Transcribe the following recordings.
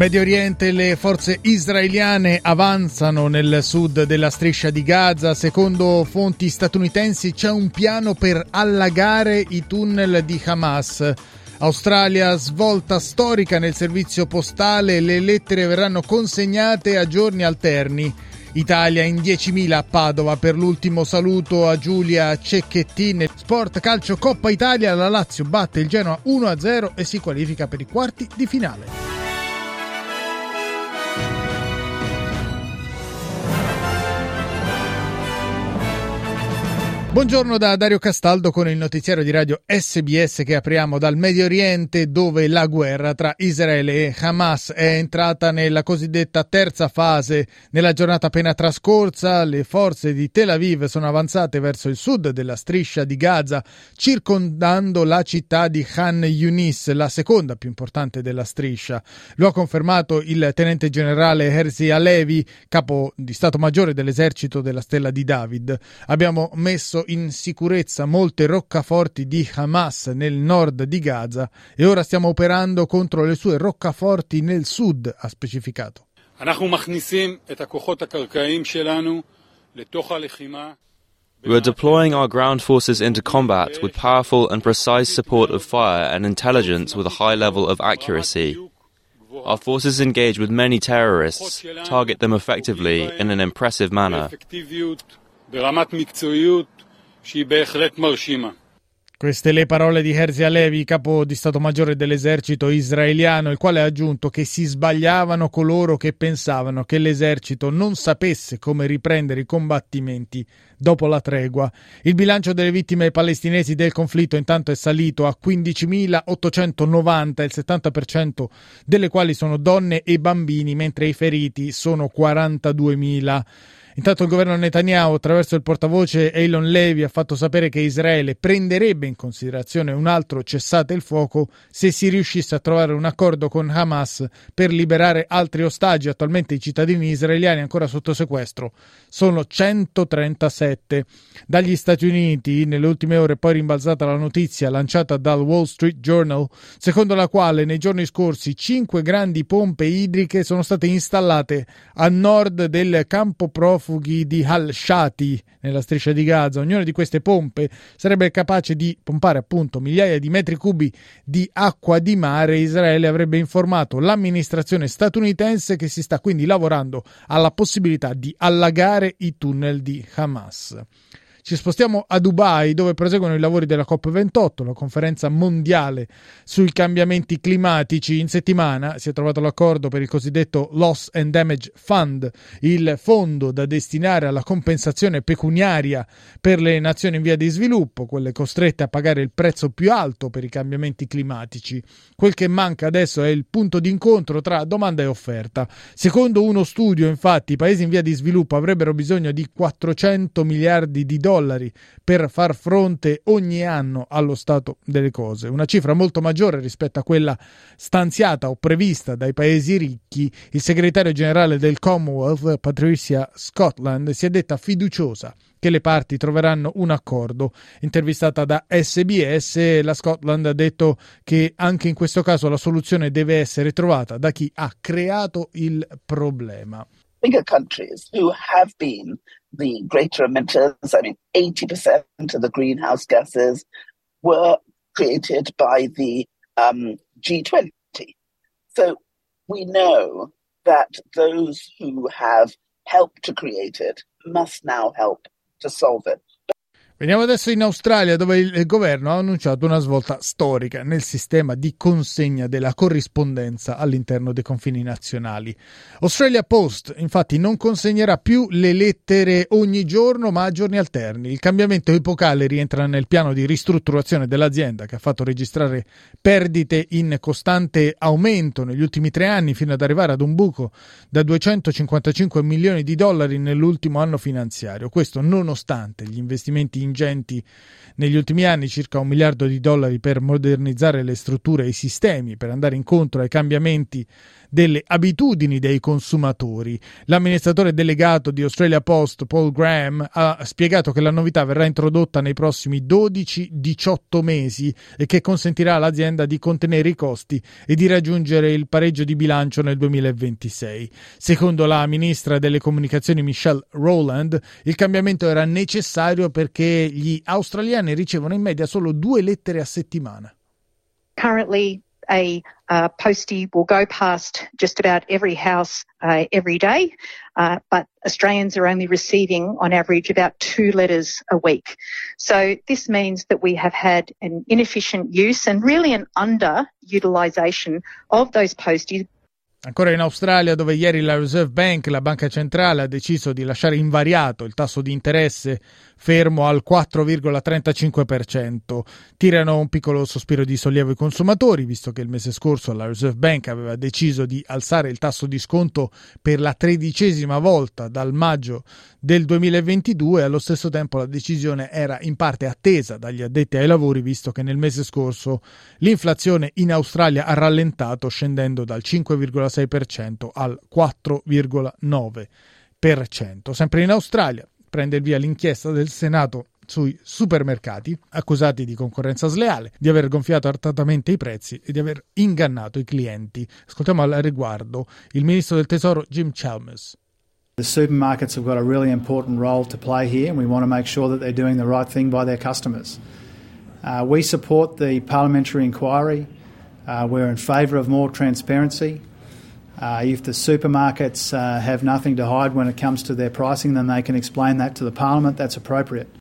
Medio Oriente, le forze israeliane avanzano nel sud della striscia di Gaza. Secondo fonti statunitensi c'è un piano per allagare i tunnel di Hamas. Australia svolta storica nel servizio postale, le lettere verranno consegnate a giorni alterni. Italia in 10.000 a Padova per l'ultimo saluto a Giulia Cecchettin. Sport calcio Coppa Italia, la Lazio batte il Genoa 1-0 e si qualifica per i quarti di finale. Buongiorno da Dario Castaldo con il notiziario di radio SBS che apriamo dal Medio Oriente dove la guerra tra Israele e Hamas è entrata nella cosiddetta terza fase. Nella giornata appena trascorsa le forze di Tel Aviv sono avanzate verso il sud della striscia di Gaza circondando la città di Khan Yunis, la seconda più importante della striscia. Lo ha confermato il tenente generale Herzi Alevi, capo di Stato Maggiore dell'esercito della Stella di David. Abbiamo messo in sicurezza molte roccaforti di Hamas nel nord di Gaza e ora stiamo operando contro le sue roccaforti nel sud, ha specificato. We are deploying our ground forces into combat with powerful and precise support of fire and intelligence with a high level of accuracy. Our forces engage with many terrorists, target them effectively in an impressive manner. שהיא בהחלט מרשימה. queste le parole di Herzi Alevi, capo di Stato Maggiore dell'esercito israeliano, il quale ha aggiunto che si sbagliavano coloro che pensavano che l'esercito non sapesse come riprendere i combattimenti dopo la tregua. Il bilancio delle vittime palestinesi del conflitto intanto è salito a 15.890, il 70% delle quali sono donne e bambini, mentre i feriti sono 42.000. Intanto il governo Netanyahu, attraverso il portavoce Elon Levy, ha fatto sapere che Israele prenderebbe in considerazione un altro cessate il fuoco se si riuscisse a trovare un accordo con Hamas per liberare altri ostaggi. Attualmente i cittadini israeliani ancora sotto sequestro sono 137. Dagli Stati Uniti, nelle ultime ore, poi rimbalzata la notizia lanciata dal Wall Street Journal, secondo la quale nei giorni scorsi cinque grandi pompe idriche sono state installate a nord del campo profughi profughi di Al-Shati nella striscia di Gaza. Ognuna di queste pompe sarebbe capace di pompare appunto migliaia di metri cubi di acqua di mare. Israele avrebbe informato l'amministrazione statunitense che si sta quindi lavorando alla possibilità di allagare i tunnel di Hamas. Ci spostiamo a Dubai dove proseguono i lavori della COP28, la conferenza mondiale sui cambiamenti climatici. In settimana si è trovato l'accordo per il cosiddetto Loss and Damage Fund, il fondo da destinare alla compensazione pecuniaria per le nazioni in via di sviluppo, quelle costrette a pagare il prezzo più alto per i cambiamenti climatici. Quel che manca adesso è il punto d'incontro tra domanda e offerta. Secondo uno studio, infatti, i paesi in via di sviluppo avrebbero bisogno di 400 miliardi di dollari dollari per far fronte ogni anno allo stato delle cose, una cifra molto maggiore rispetto a quella stanziata o prevista dai paesi ricchi. Il segretario generale del Commonwealth, Patricia Scotland, si è detta fiduciosa che le parti troveranno un accordo. Intervistata da SBS, la Scotland ha detto che anche in questo caso la soluzione deve essere trovata da chi ha creato il problema. Bigger countries who have been the greater emitters. I mean, 80% of the greenhouse gases were created by the um, G20. So we know that those who have helped to create it must now help to solve it. Veniamo adesso in Australia dove il governo ha annunciato una svolta storica nel sistema di consegna della corrispondenza all'interno dei confini nazionali. Australia Post infatti non consegnerà più le lettere ogni giorno ma a giorni alterni. Il cambiamento epocale rientra nel piano di ristrutturazione dell'azienda che ha fatto registrare perdite in costante aumento negli ultimi tre anni fino ad arrivare ad un buco da 255 milioni di dollari nell'ultimo anno finanziario. Questo nonostante gli investimenti in ingenti negli ultimi anni, circa un miliardo di dollari per modernizzare le strutture e i sistemi, per andare incontro ai cambiamenti delle abitudini dei consumatori. L'amministratore delegato di Australia Post, Paul Graham, ha spiegato che la novità verrà introdotta nei prossimi 12-18 mesi e che consentirà all'azienda di contenere i costi e di raggiungere il pareggio di bilancio nel 2026. Secondo la ministra delle comunicazioni Michelle Rowland, il cambiamento era necessario perché gli australiani ricevono in media solo due lettere a settimana. Currently a uh, postie will go past just about every house uh, every day, uh, but Australians are only receiving on average about two letters a week. So this means that we have had an inefficient use and really an underutilisation of those posties Ancora in Australia, dove ieri la Reserve Bank, la banca centrale, ha deciso di lasciare invariato il tasso di interesse fermo al 4,35%. Tirano un piccolo sospiro di sollievo i consumatori, visto che il mese scorso la Reserve Bank aveva deciso di alzare il tasso di sconto per la tredicesima volta dal maggio del 2022 e allo stesso tempo la decisione era in parte attesa dagli addetti ai lavori, visto che nel mese scorso l'inflazione in Australia ha rallentato scendendo dal 5,6% al 4,9%. Sempre in Australia, prende il via l'inchiesta del Senato sui supermercati accusati di concorrenza sleale, di aver gonfiato artatamente i prezzi e di aver ingannato i clienti. Ascoltiamo al riguardo il ministro del Tesoro Jim Chalmers. The supermarkets have got a really important role to play here, and we want to make sure that they're doing the right thing by their customers. Uh, we support the parliamentary inquiry. Uh, we're in favour of more transparency. Uh, if the supermarkets uh, have nothing to hide when it comes to their pricing, then they can explain that to the Parliament. That's appropriate.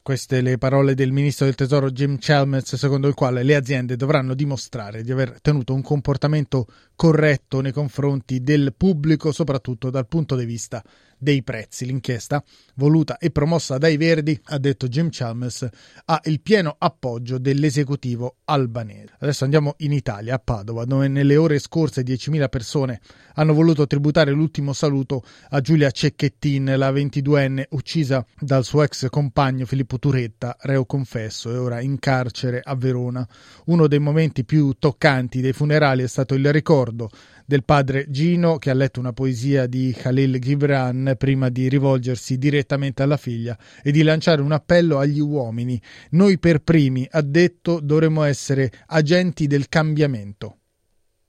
Queste le parole del ministro del tesoro Jim Chalmers, secondo il quale le aziende dovranno dimostrare di aver tenuto un comportamento corretto nei confronti del pubblico, soprattutto dal punto di vista dei prezzi. L'inchiesta, voluta e promossa dai Verdi, ha detto Jim Chalmers, ha il pieno appoggio dell'esecutivo albanese. Adesso andiamo in Italia, a Padova, dove nelle ore scorse 10.000 persone hanno voluto tributare l'ultimo saluto a Giulia Cecchettin, la 22enne uccisa dal suo ex compagno Filippo Turetta, reo confesso e ora in carcere a Verona. Uno dei momenti più toccanti dei funerali è stato il ricordo del padre Gino che ha letto una poesia di Khalil Gibran prima di rivolgersi direttamente alla figlia e di lanciare un appello agli uomini. Noi per primi, ha detto, dovremmo essere agenti del cambiamento.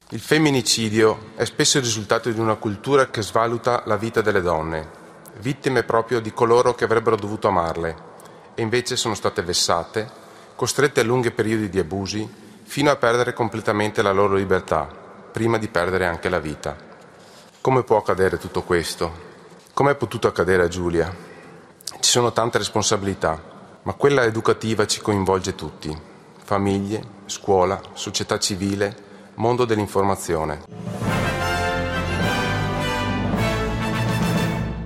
Il femminicidio è spesso il risultato di una cultura che svaluta la vita delle donne, vittime proprio di coloro che avrebbero dovuto amarle e invece sono state vessate, costrette a lunghi periodi di abusi, fino a perdere completamente la loro libertà prima di perdere anche la vita. Come può accadere tutto questo? Come è potuto accadere a Giulia? Ci sono tante responsabilità, ma quella educativa ci coinvolge tutti, famiglie, scuola, società civile, mondo dell'informazione.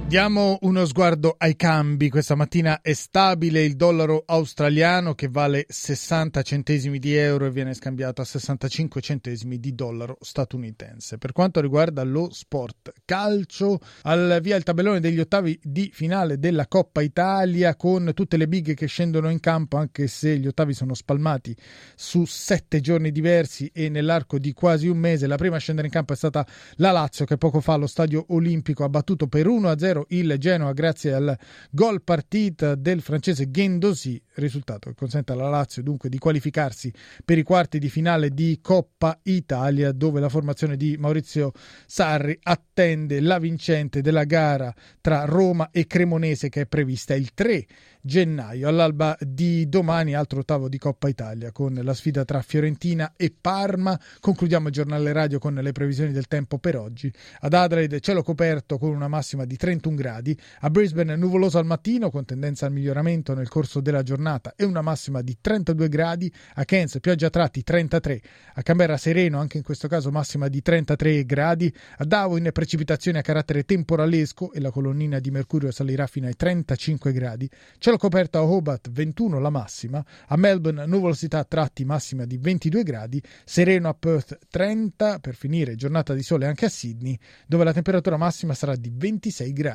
Diamo uno sguardo ai cambi. Questa mattina è stabile il dollaro australiano che vale 60 centesimi di euro e viene scambiato a 65 centesimi di dollaro statunitense. Per quanto riguarda lo sport calcio, al via il tabellone degli ottavi di finale della Coppa Italia con tutte le big che scendono in campo, anche se gli ottavi sono spalmati su sette giorni diversi e nell'arco di quasi un mese. La prima a scendere in campo è stata la Lazio che poco fa allo stadio olimpico ha battuto per 1-0 0 il Genoa grazie al gol partita del francese Gendouzi, risultato che consente alla Lazio dunque di qualificarsi per i quarti di finale di Coppa Italia dove la formazione di Maurizio Sarri attende la vincente della gara tra Roma e Cremonese che è prevista il 3 gennaio. All'alba di domani altro ottavo di Coppa Italia con la sfida tra Fiorentina e Parma. Concludiamo il giornale radio con le previsioni del tempo per oggi. Ad Adelaide cielo coperto con una massima di 31 gradi, a Brisbane nuvoloso al mattino con tendenza al miglioramento nel corso della giornata e una massima di 32 gradi, a Cairns pioggia a tratti 33, a Canberra sereno anche in questo caso massima di 33 gradi, a Darwin precipitazioni a carattere temporalesco e la colonnina di mercurio salirà fino ai 35 gradi, cielo coperto a Hobart 21 la massima, a Melbourne nuvolosità a tratti massima di 22 gradi, sereno a Perth 30 per finire giornata di sole anche a Sydney dove la temperatura massima sarà di 26 gradi.